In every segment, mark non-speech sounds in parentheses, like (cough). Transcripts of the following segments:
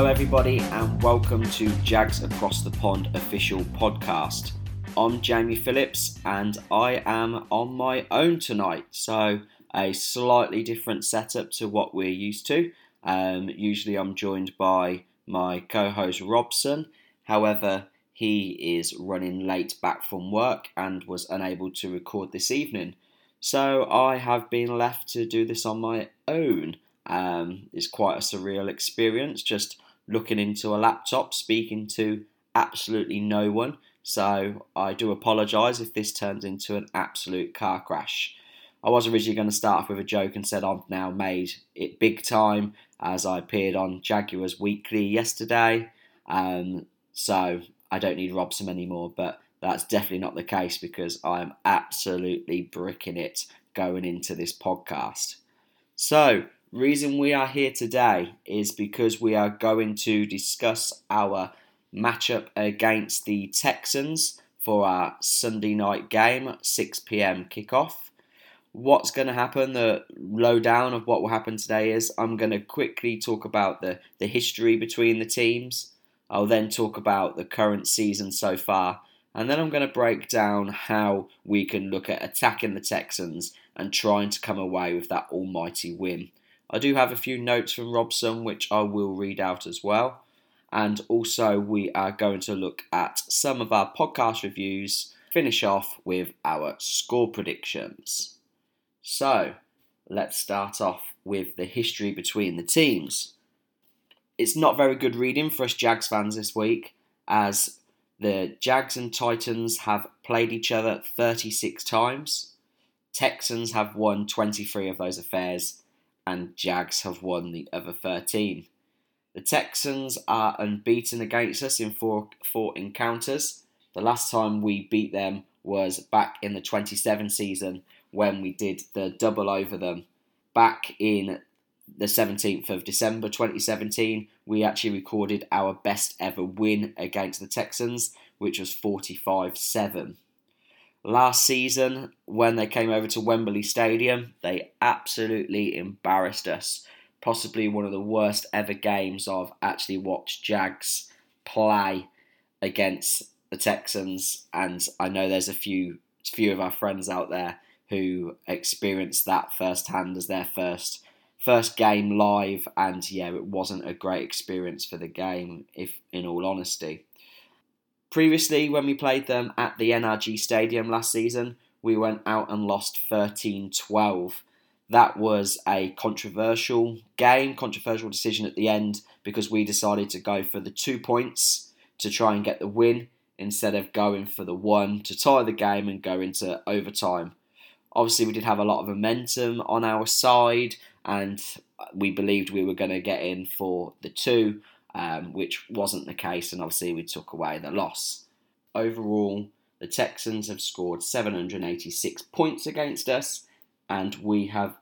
Hello, everybody, and welcome to Jags Across the Pond official podcast. I'm Jamie Phillips, and I am on my own tonight. So, a slightly different setup to what we're used to. Um, usually, I'm joined by my co host Robson. However, he is running late back from work and was unable to record this evening. So, I have been left to do this on my own. Um, it's quite a surreal experience just looking into a laptop, speaking to absolutely no one. So I do apologise if this turns into an absolute car crash. I was originally going to start off with a joke and said I've now made it big time as I appeared on Jaguars Weekly yesterday. Um, so I don't need Robson anymore, but that's definitely not the case because I'm absolutely bricking it going into this podcast. So, reason we are here today is because we are going to discuss our matchup against the Texans for our Sunday night game, 6 pm kickoff. What's going to happen, the lowdown of what will happen today is I'm going to quickly talk about the, the history between the teams. I'll then talk about the current season so far, and then I'm going to break down how we can look at attacking the Texans and trying to come away with that almighty win. I do have a few notes from Robson which I will read out as well. And also, we are going to look at some of our podcast reviews, finish off with our score predictions. So, let's start off with the history between the teams. It's not very good reading for us Jags fans this week, as the Jags and Titans have played each other 36 times. Texans have won 23 of those affairs, and Jags have won the other 13. The Texans are unbeaten against us in four, four encounters. The last time we beat them was back in the 27 season when we did the double over them. Back in the 17th of December 2017, we actually recorded our best ever win against the Texans, which was 45 7. Last season, when they came over to Wembley Stadium, they absolutely embarrassed us. Possibly one of the worst ever games I've actually watched Jags play against the Texans, and I know there's a few few of our friends out there who experienced that firsthand as their first first game live, and yeah, it wasn't a great experience for the game, if in all honesty. Previously, when we played them at the NRG Stadium last season, we went out and lost 13 12. That was a controversial game, controversial decision at the end because we decided to go for the two points to try and get the win instead of going for the one to tie the game and go into overtime. Obviously, we did have a lot of momentum on our side and we believed we were going to get in for the two, um, which wasn't the case, and obviously we took away the loss. Overall, the Texans have scored 786 points against us, and we have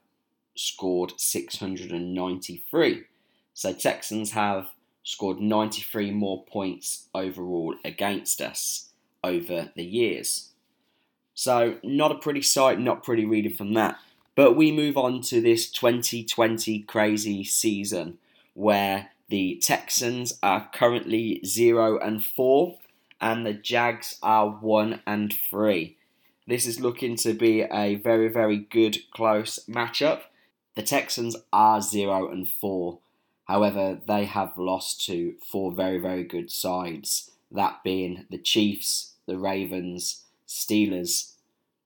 scored 693. So Texans have scored 93 more points overall against us over the years. So not a pretty sight, not pretty reading from that. But we move on to this 2020 crazy season where the Texans are currently 0 and 4 and the Jags are 1 and 3. This is looking to be a very very good close matchup. The Texans are 0 and 4. However, they have lost to four very very good sides, that being the Chiefs, the Ravens, Steelers,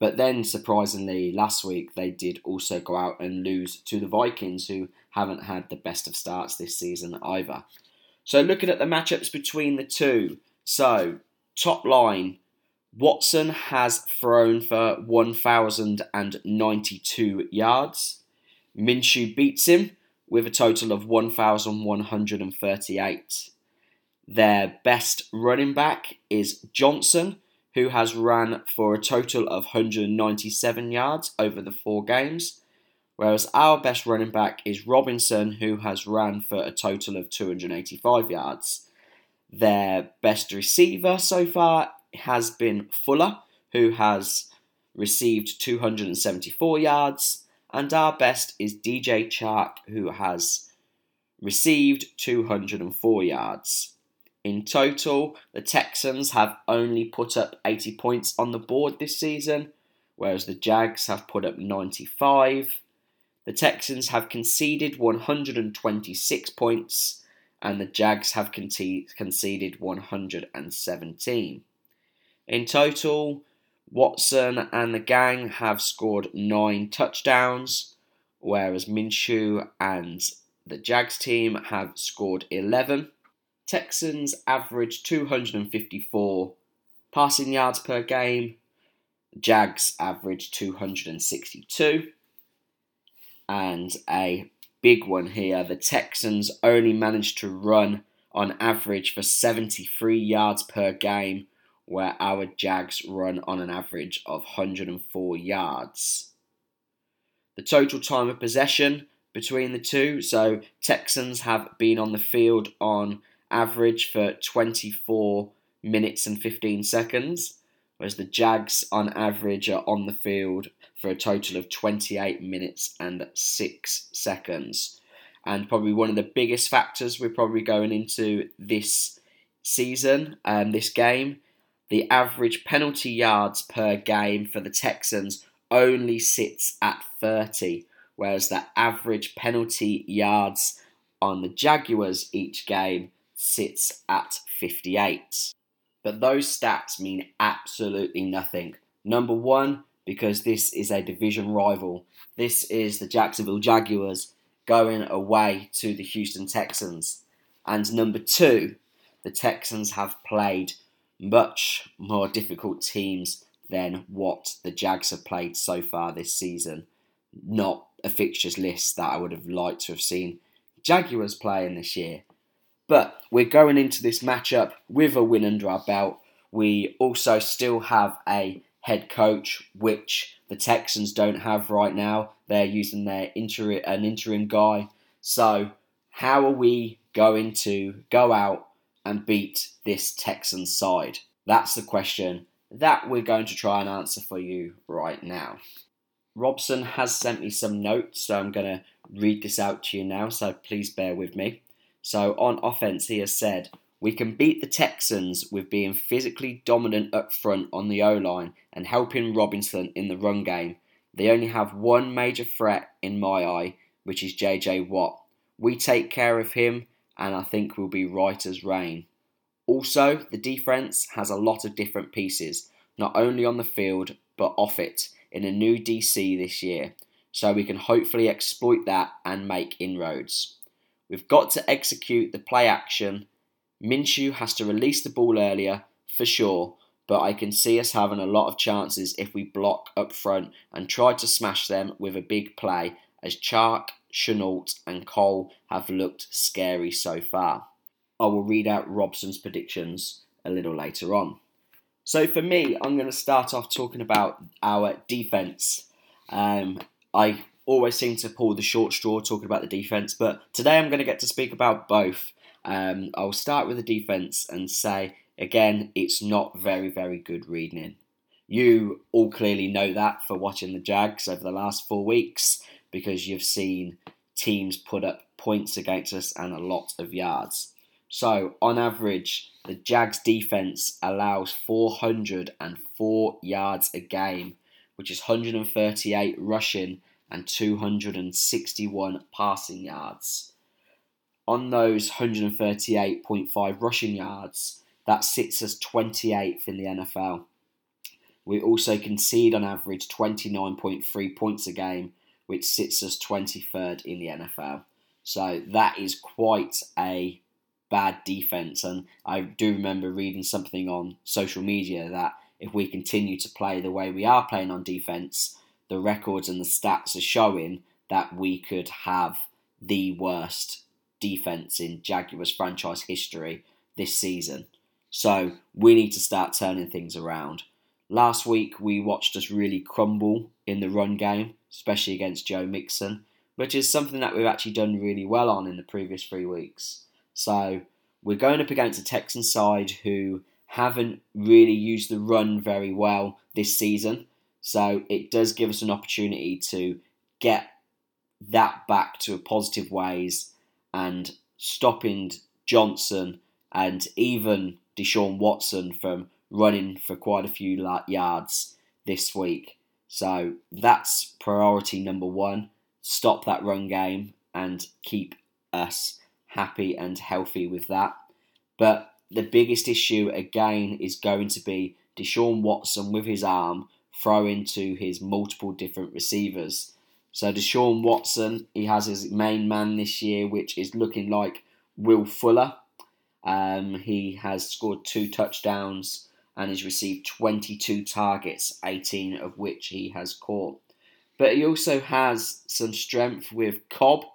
but then, surprisingly, last week they did also go out and lose to the Vikings, who haven't had the best of starts this season either. So, looking at the matchups between the two, so top line, Watson has thrown for 1,092 yards. Minshew beats him with a total of 1,138. Their best running back is Johnson who has ran for a total of 197 yards over the four games, whereas our best running back is Robinson, who has ran for a total of 285 yards. Their best receiver so far has been Fuller, who has received 274 yards, and our best is DJ Chark, who has received 204 yards. In total, the Texans have only put up 80 points on the board this season, whereas the Jags have put up 95. The Texans have conceded 126 points, and the Jags have conceded 117. In total, Watson and the gang have scored nine touchdowns, whereas Minshew and the Jags team have scored 11. Texans average 254 passing yards per game. Jags average 262. And a big one here the Texans only managed to run on average for 73 yards per game, where our Jags run on an average of 104 yards. The total time of possession between the two, so Texans have been on the field on average for 24 minutes and 15 seconds, whereas the Jags on average are on the field for a total of 28 minutes and 6 seconds. And probably one of the biggest factors we're probably going into this season, um, this game, the average penalty yards per game for the Texans only sits at 30, whereas the average penalty yards on the Jaguars each game sits at 58. But those stats mean absolutely nothing. Number one, because this is a division rival. This is the Jacksonville Jaguars going away to the Houston Texans. And number two, the Texans have played much more difficult teams than what the Jags have played so far this season. Not a fixtures list that I would have liked to have seen Jaguars playing this year. But we're going into this matchup with a win under our belt. We also still have a head coach, which the Texans don't have right now. They're using their interim, an interim guy. So, how are we going to go out and beat this Texans side? That's the question that we're going to try and answer for you right now. Robson has sent me some notes, so I'm going to read this out to you now, so please bear with me. So on offense, he has said, we can beat the Texans with being physically dominant up front on the O line and helping Robinson in the run game. They only have one major threat in my eye, which is JJ Watt. We take care of him, and I think we'll be right as rain. Also, the defense has a lot of different pieces, not only on the field but off it, in a new DC this year, so we can hopefully exploit that and make inroads. We've got to execute the play action. Minshew has to release the ball earlier, for sure, but I can see us having a lot of chances if we block up front and try to smash them with a big play, as Chark, Shenault, and Cole have looked scary so far. I will read out Robson's predictions a little later on. So for me, I'm going to start off talking about our defense. Um, I always seem to pull the short straw talking about the defense, but today I'm going to get to speak about both. Um, I'll start with the defense and say again, it's not very, very good reading. You all clearly know that for watching the Jags over the last four weeks because you've seen teams put up points against us and a lot of yards. So, on average, the Jags defense allows 404 yards a game, which is 138 rushing and 261 passing yards. On those 138.5 rushing yards, that sits us 28th in the NFL. We also concede on average 29.3 points a game, which sits us 23rd in the NFL. So that is quite a bad defense. And I do remember reading something on social media that if we continue to play the way we are playing on defense, the records and the stats are showing that we could have the worst defense in Jaguars franchise history this season. So we need to start turning things around. Last week we watched us really crumble in the run game, especially against Joe Mixon, which is something that we've actually done really well on in the previous three weeks. So we're going up against a Texan side who haven't really used the run very well this season. So it does give us an opportunity to get that back to a positive ways and stopping Johnson and even Deshaun Watson from running for quite a few yards this week. So that's priority number one. Stop that run game and keep us happy and healthy with that. But the biggest issue again is going to be Deshaun Watson with his arm throwing to his multiple different receivers. So Deshaun Watson, he has his main man this year, which is looking like Will Fuller. Um, he has scored two touchdowns and has received 22 targets, 18 of which he has caught. But he also has some strength with Cobb,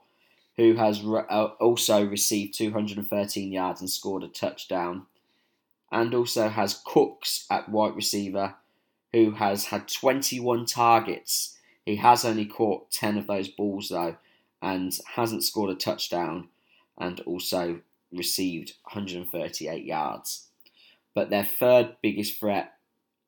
who has re- uh, also received 213 yards and scored a touchdown. And also has Cooks at wide receiver, who has had 21 targets. He has only caught 10 of those balls, though, and hasn't scored a touchdown, and also received 138 yards. But their third biggest threat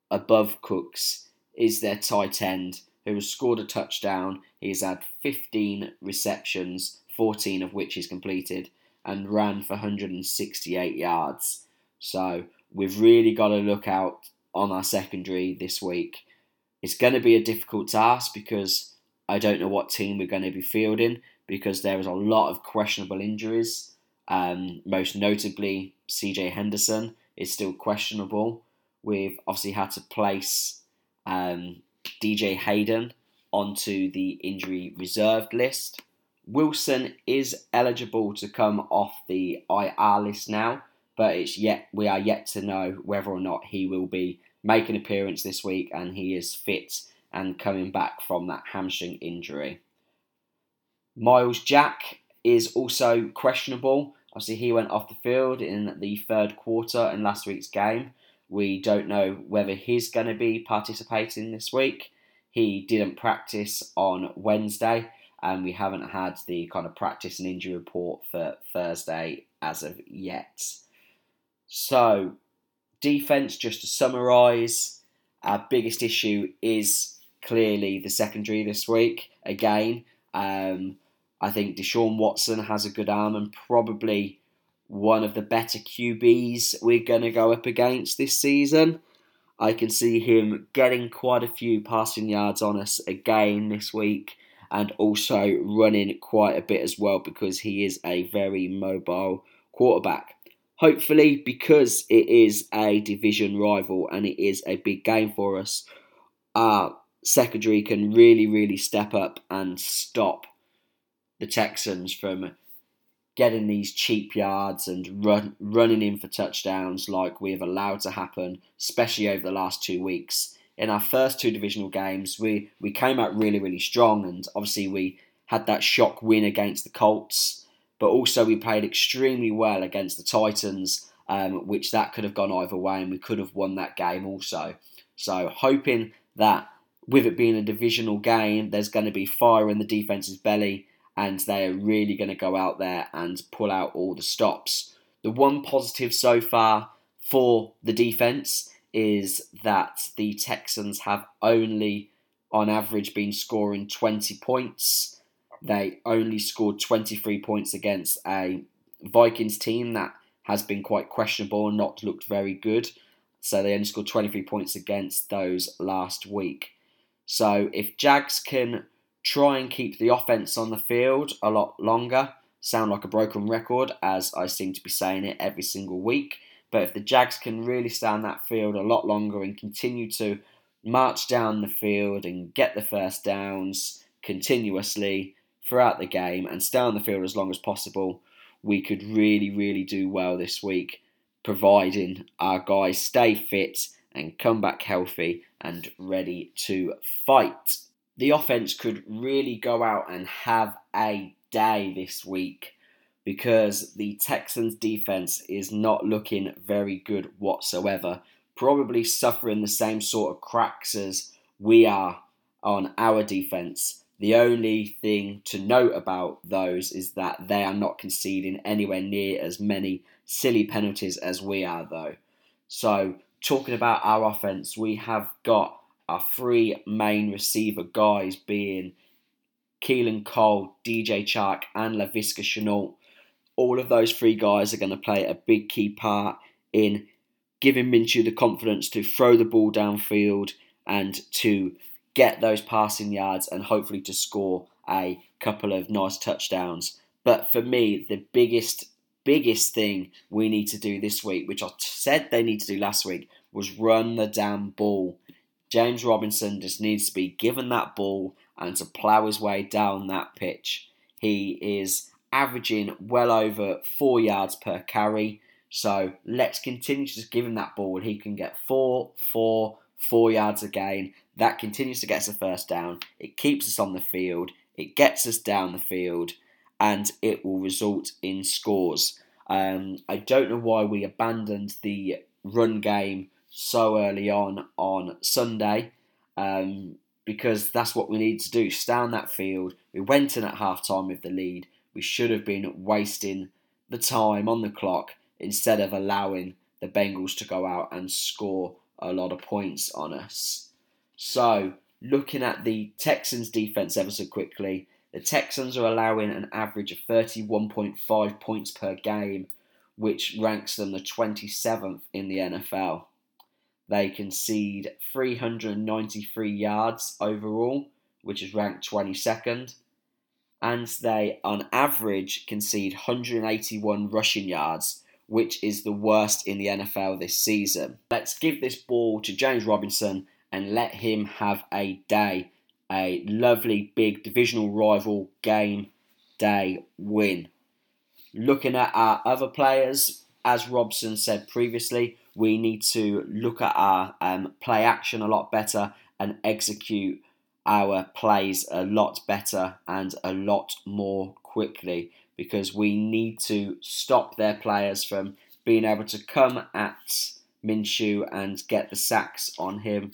above Cooks is their tight end, who has scored a touchdown. He's had 15 receptions, 14 of which is completed, and ran for 168 yards. So we've really got to look out on our secondary this week. It's going to be a difficult task because I don't know what team we're going to be fielding because there is a lot of questionable injuries. Um, most notably, CJ Henderson is still questionable. We've obviously had to place um, DJ Hayden onto the injury reserved list. Wilson is eligible to come off the IR list now, but it's yet we are yet to know whether or not he will be making an appearance this week and he is fit and coming back from that hamstring injury. Myles Jack is also questionable. Obviously, he went off the field in the third quarter in last week's game. We don't know whether he's going to be participating this week. He didn't practice on Wednesday, and we haven't had the kind of practice and injury report for Thursday as of yet. So, defense, just to summarise, our biggest issue is clearly the secondary this week. Again, um, I think Deshaun Watson has a good arm and probably one of the better QBs we're going to go up against this season. I can see him getting quite a few passing yards on us again this week and also running quite a bit as well because he is a very mobile quarterback. Hopefully, because it is a division rival and it is a big game for us, our secondary can really, really step up and stop the Texans from getting these cheap yards and run, running in for touchdowns like we have allowed to happen, especially over the last two weeks. In our first two divisional games, we, we came out really, really strong, and obviously we had that shock win against the Colts, but also we played extremely well against the Titans, um, which that could have gone either way, and we could have won that game also. So, hoping that with it being a divisional game, there's going to be fire in the defense's belly and they are really going to go out there and pull out all the stops. The one positive so far for the defense is that the Texans have only, on average, been scoring 20 points. They only scored 23 points against a Vikings team that has been quite questionable and not looked very good. So they only scored 23 points against those last week. So if Jags can try and keep the offense on the field a lot longer. Sound like a broken record, as I seem to be saying it every single week. But if the Jags can really stay on that field a lot longer and continue to march down the field and get the first downs continuously throughout the game and stay on the field as long as possible, we could really, really do well this week, providing our guys stay fit and come back healthy and ready to fight the offense could really go out and have a day this week because the Texans defense is not looking very good whatsoever. Probably suffering the same sort of cracks as we are on our defense. The only thing to note about those is that they are not conceding anywhere near as many silly penalties as we are, though. So, talking about our offense, we have got our three main receiver guys being Keelan Cole, DJ Chark, and Laviska Shenault. all of those three guys are going to play a big key part in giving Minshew the confidence to throw the ball downfield and to get those passing yards and hopefully to score a couple of nice touchdowns. But for me, the biggest biggest thing we need to do this week, which I said they need to do last week, was run the damn ball. James Robinson just needs to be given that ball and to plough his way down that pitch. He is averaging well over four yards per carry. So let's continue to give him that ball. He can get four, four, four yards a gain. That continues to get us a first down. It keeps us on the field. It gets us down the field, and it will result in scores. Um, I don't know why we abandoned the run game so early on on Sunday. Um, because that's what we need to do. Stay on that field. We went in at half time with the lead we should have been wasting the time on the clock instead of allowing the Bengals to go out and score a lot of points on us. So, looking at the Texans' defense ever so quickly, the Texans are allowing an average of 31.5 points per game, which ranks them the 27th in the NFL. They concede 393 yards overall, which is ranked 22nd and they, on average, concede 181 rushing yards, which is the worst in the NFL this season. Let's give this ball to James Robinson and let him have a day. A lovely big divisional rival game day win. Looking at our other players, as Robson said previously, we need to look at our um, play action a lot better and execute our plays a lot better and a lot more quickly because we need to stop their players from being able to come at Minshew and get the sacks on him.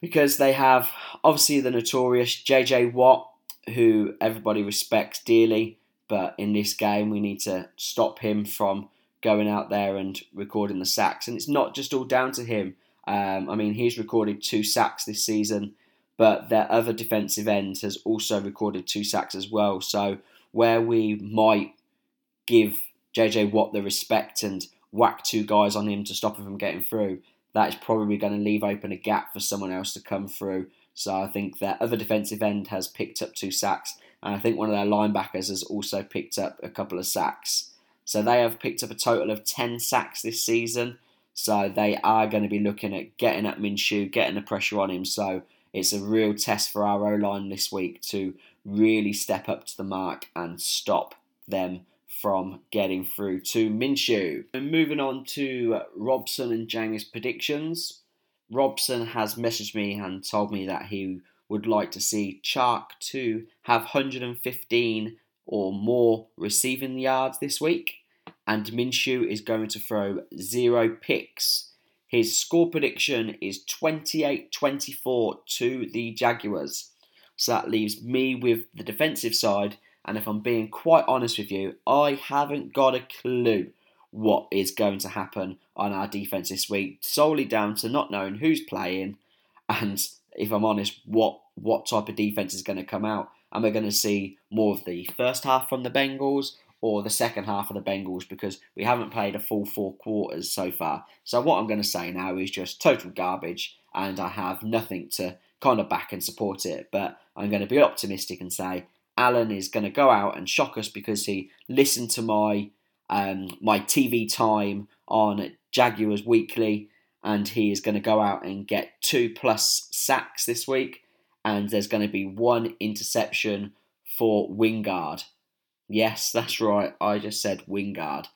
Because they have obviously the notorious JJ Watt who everybody respects dearly but in this game we need to stop him from going out there and recording the sacks. And it's not just all down to him. Um, I mean he's recorded two sacks this season but their other defensive end has also recorded two sacks as well. So where we might give JJ Watt the respect and whack two guys on him to stop him from getting through, that is probably going to leave open a gap for someone else to come through. So I think their other defensive end has picked up two sacks, and I think one of their linebackers has also picked up a couple of sacks. So they have picked up a total of 10 sacks this season. So they are going to be looking at getting at Minshew, getting the pressure on him. So it's a real test for our O line this week to really step up to the mark and stop them from getting through to Minshew. And moving on to Robson and Jamie's predictions. Robson has messaged me and told me that he would like to see Chark to have 115 or more receiving yards this week, and Minshew is going to throw zero picks his score prediction is 28 24 to the Jaguars. So that leaves me with the defensive side. And if I'm being quite honest with you, I haven't got a clue what is going to happen on our defense this week, solely down to not knowing who's playing and if I'm honest, what what type of defense is going to come out. Am I going to see more of the first half from the Bengals, or the second half of the Bengals because we haven't played a full four quarters so far. So what I'm going to say now is just total garbage, and I have nothing to kind of back and support it. But I'm going to be optimistic and say Allen is going to go out and shock us because he listened to my um, my TV time on Jaguars Weekly, and he is going to go out and get two plus sacks this week, and there's going to be one interception for Wingard. Yes, that's right. I just said Wingard.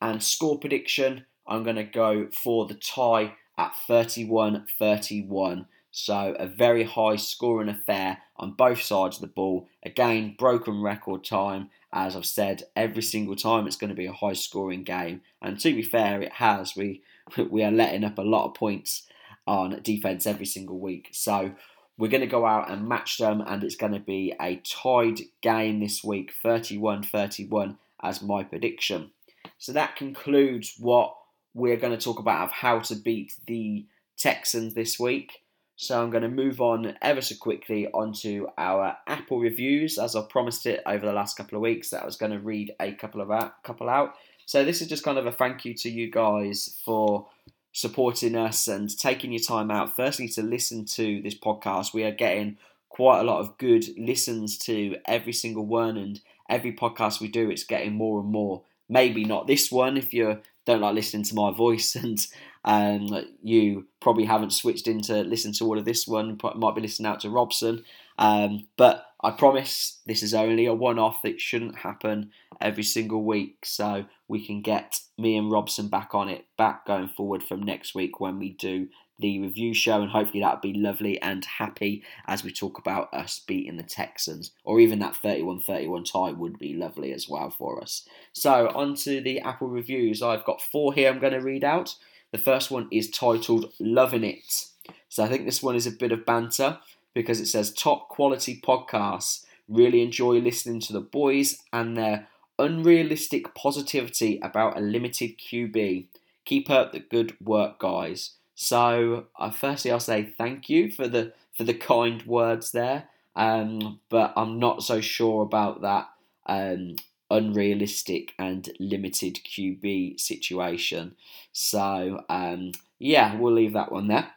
And score prediction, I'm going to go for the tie at 31 31. So a very high scoring affair on both sides of the ball. Again, broken record time. As I've said, every single time it's going to be a high scoring game. And to be fair, it has. We (laughs) we are letting up a lot of points on defense every single week. So we're going to go out and match them, and it's going to be a tied game this week 31 31 as my prediction. So that concludes what we're going to talk about of how to beat the Texans this week. So I'm going to move on ever so quickly onto our Apple reviews, as I promised it over the last couple of weeks that I was going to read a couple of out, couple out. So this is just kind of a thank you to you guys for supporting us and taking your time out. Firstly, to listen to this podcast, we are getting quite a lot of good listens to every single one, and every podcast we do, it's getting more and more. Maybe not this one if you don't like listening to my voice (laughs) and um, you probably haven't switched in to listen to all of this one, might be listening out to Robson. Um, but I promise this is only a one off that shouldn't happen every single week. So we can get me and Robson back on it, back going forward from next week when we do the review show, and hopefully that'll be lovely and happy as we talk about us beating the Texans, or even that 31 31 tie would be lovely as well for us. So, on to the Apple reviews. I've got four here I'm going to read out. The first one is titled Loving It. So I think this one is a bit of banter because it says top quality podcasts. Really enjoy listening to the boys and their unrealistic positivity about a limited QB. Keep up the good work, guys. So, uh, firstly, I'll say thank you for the for the kind words there, um, but I'm not so sure about that um, unrealistic and limited QB situation. So, um, yeah, we'll leave that one there.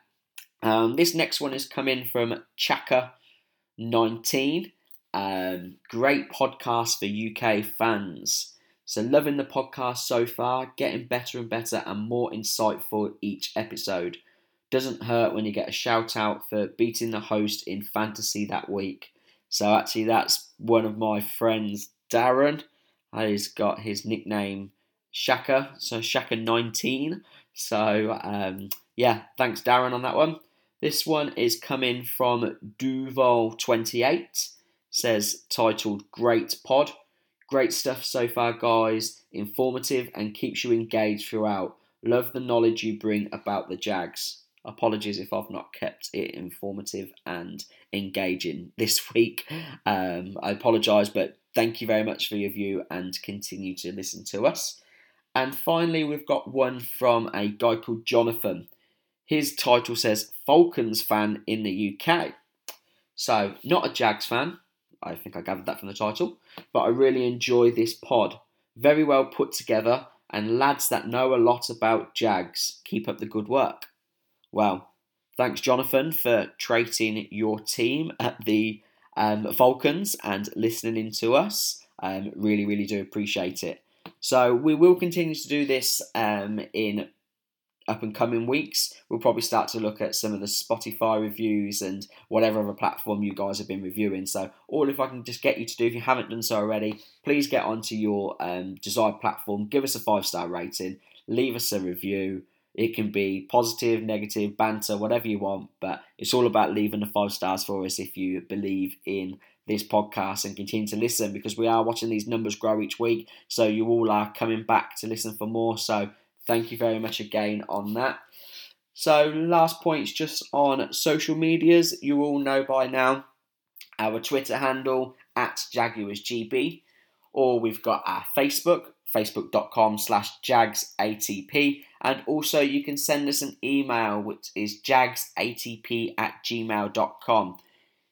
Um, this next one is coming from Chaka19. Um, great podcast for UK fans. So, loving the podcast so far, getting better and better and more insightful each episode. Doesn't hurt when you get a shout out for beating the host in fantasy that week. So, actually, that's one of my friends, Darren. He's got his nickname Shaka, so Shaka19. So, um, yeah, thanks, Darren, on that one. This one is coming from Duval28. Says titled Great Pod. Great stuff so far, guys. Informative and keeps you engaged throughout. Love the knowledge you bring about the Jags. Apologies if I've not kept it informative and engaging this (laughs) week. Um, I apologise, but thank you very much for your view and continue to listen to us. And finally, we've got one from a guy called Jonathan. His title says Falcons fan in the UK. So, not a Jags fan. I think I gathered that from the title. But I really enjoy this pod. Very well put together, and lads that know a lot about Jags. Keep up the good work. Well, thanks, Jonathan, for trading your team at the um, Falcons and listening in to us. Um, really, really do appreciate it. So we will continue to do this um, in up and coming weeks. We'll probably start to look at some of the Spotify reviews and whatever other platform you guys have been reviewing. So, all if I can just get you to do, if you haven't done so already, please get onto your um, desired platform, give us a five star rating, leave us a review. It can be positive, negative, banter, whatever you want, but it's all about leaving the five stars for us if you believe in this podcast and continue to listen because we are watching these numbers grow each week. So you all are coming back to listen for more. So thank you very much again on that. So last points just on social medias. You all know by now our Twitter handle at JaguarsGB, or we've got our Facebook, facebook.com slash jagsatp and also you can send us an email which is jagsatp at gmail.com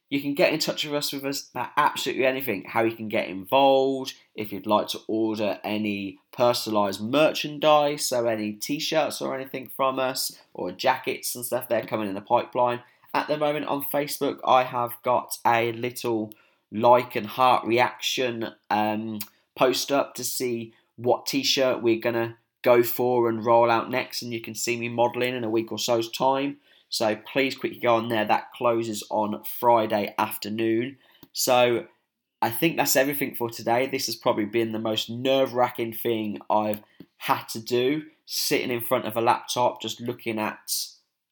you can get in touch with us with us about absolutely anything how you can get involved if you'd like to order any personalized merchandise so any t-shirts or anything from us or jackets and stuff they're coming in the pipeline. At the moment on facebook i have got a little like and heart reaction um, post up to see what t-shirt we're gonna go for and roll out next, and you can see me modelling in a week or so's time. So please quickly go on there. That closes on Friday afternoon. So I think that's everything for today. This has probably been the most nerve wracking thing I've had to do. Sitting in front of a laptop, just looking at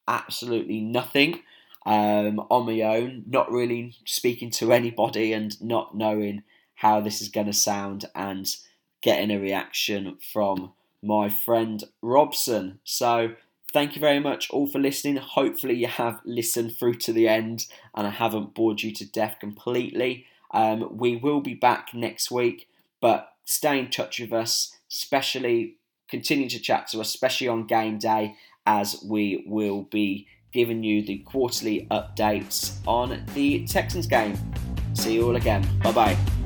absolutely nothing um, on my own, not really speaking to anybody, and not knowing how this is going to sound. And getting a reaction from my friend Robson. So, thank you very much all for listening. Hopefully, you have listened through to the end and I haven't bored you to death completely. Um, we will be back next week, but stay in touch with us, especially continue to chat to us, especially on game day, as we will be giving you the quarterly updates on the Texans game. See you all again. Bye bye.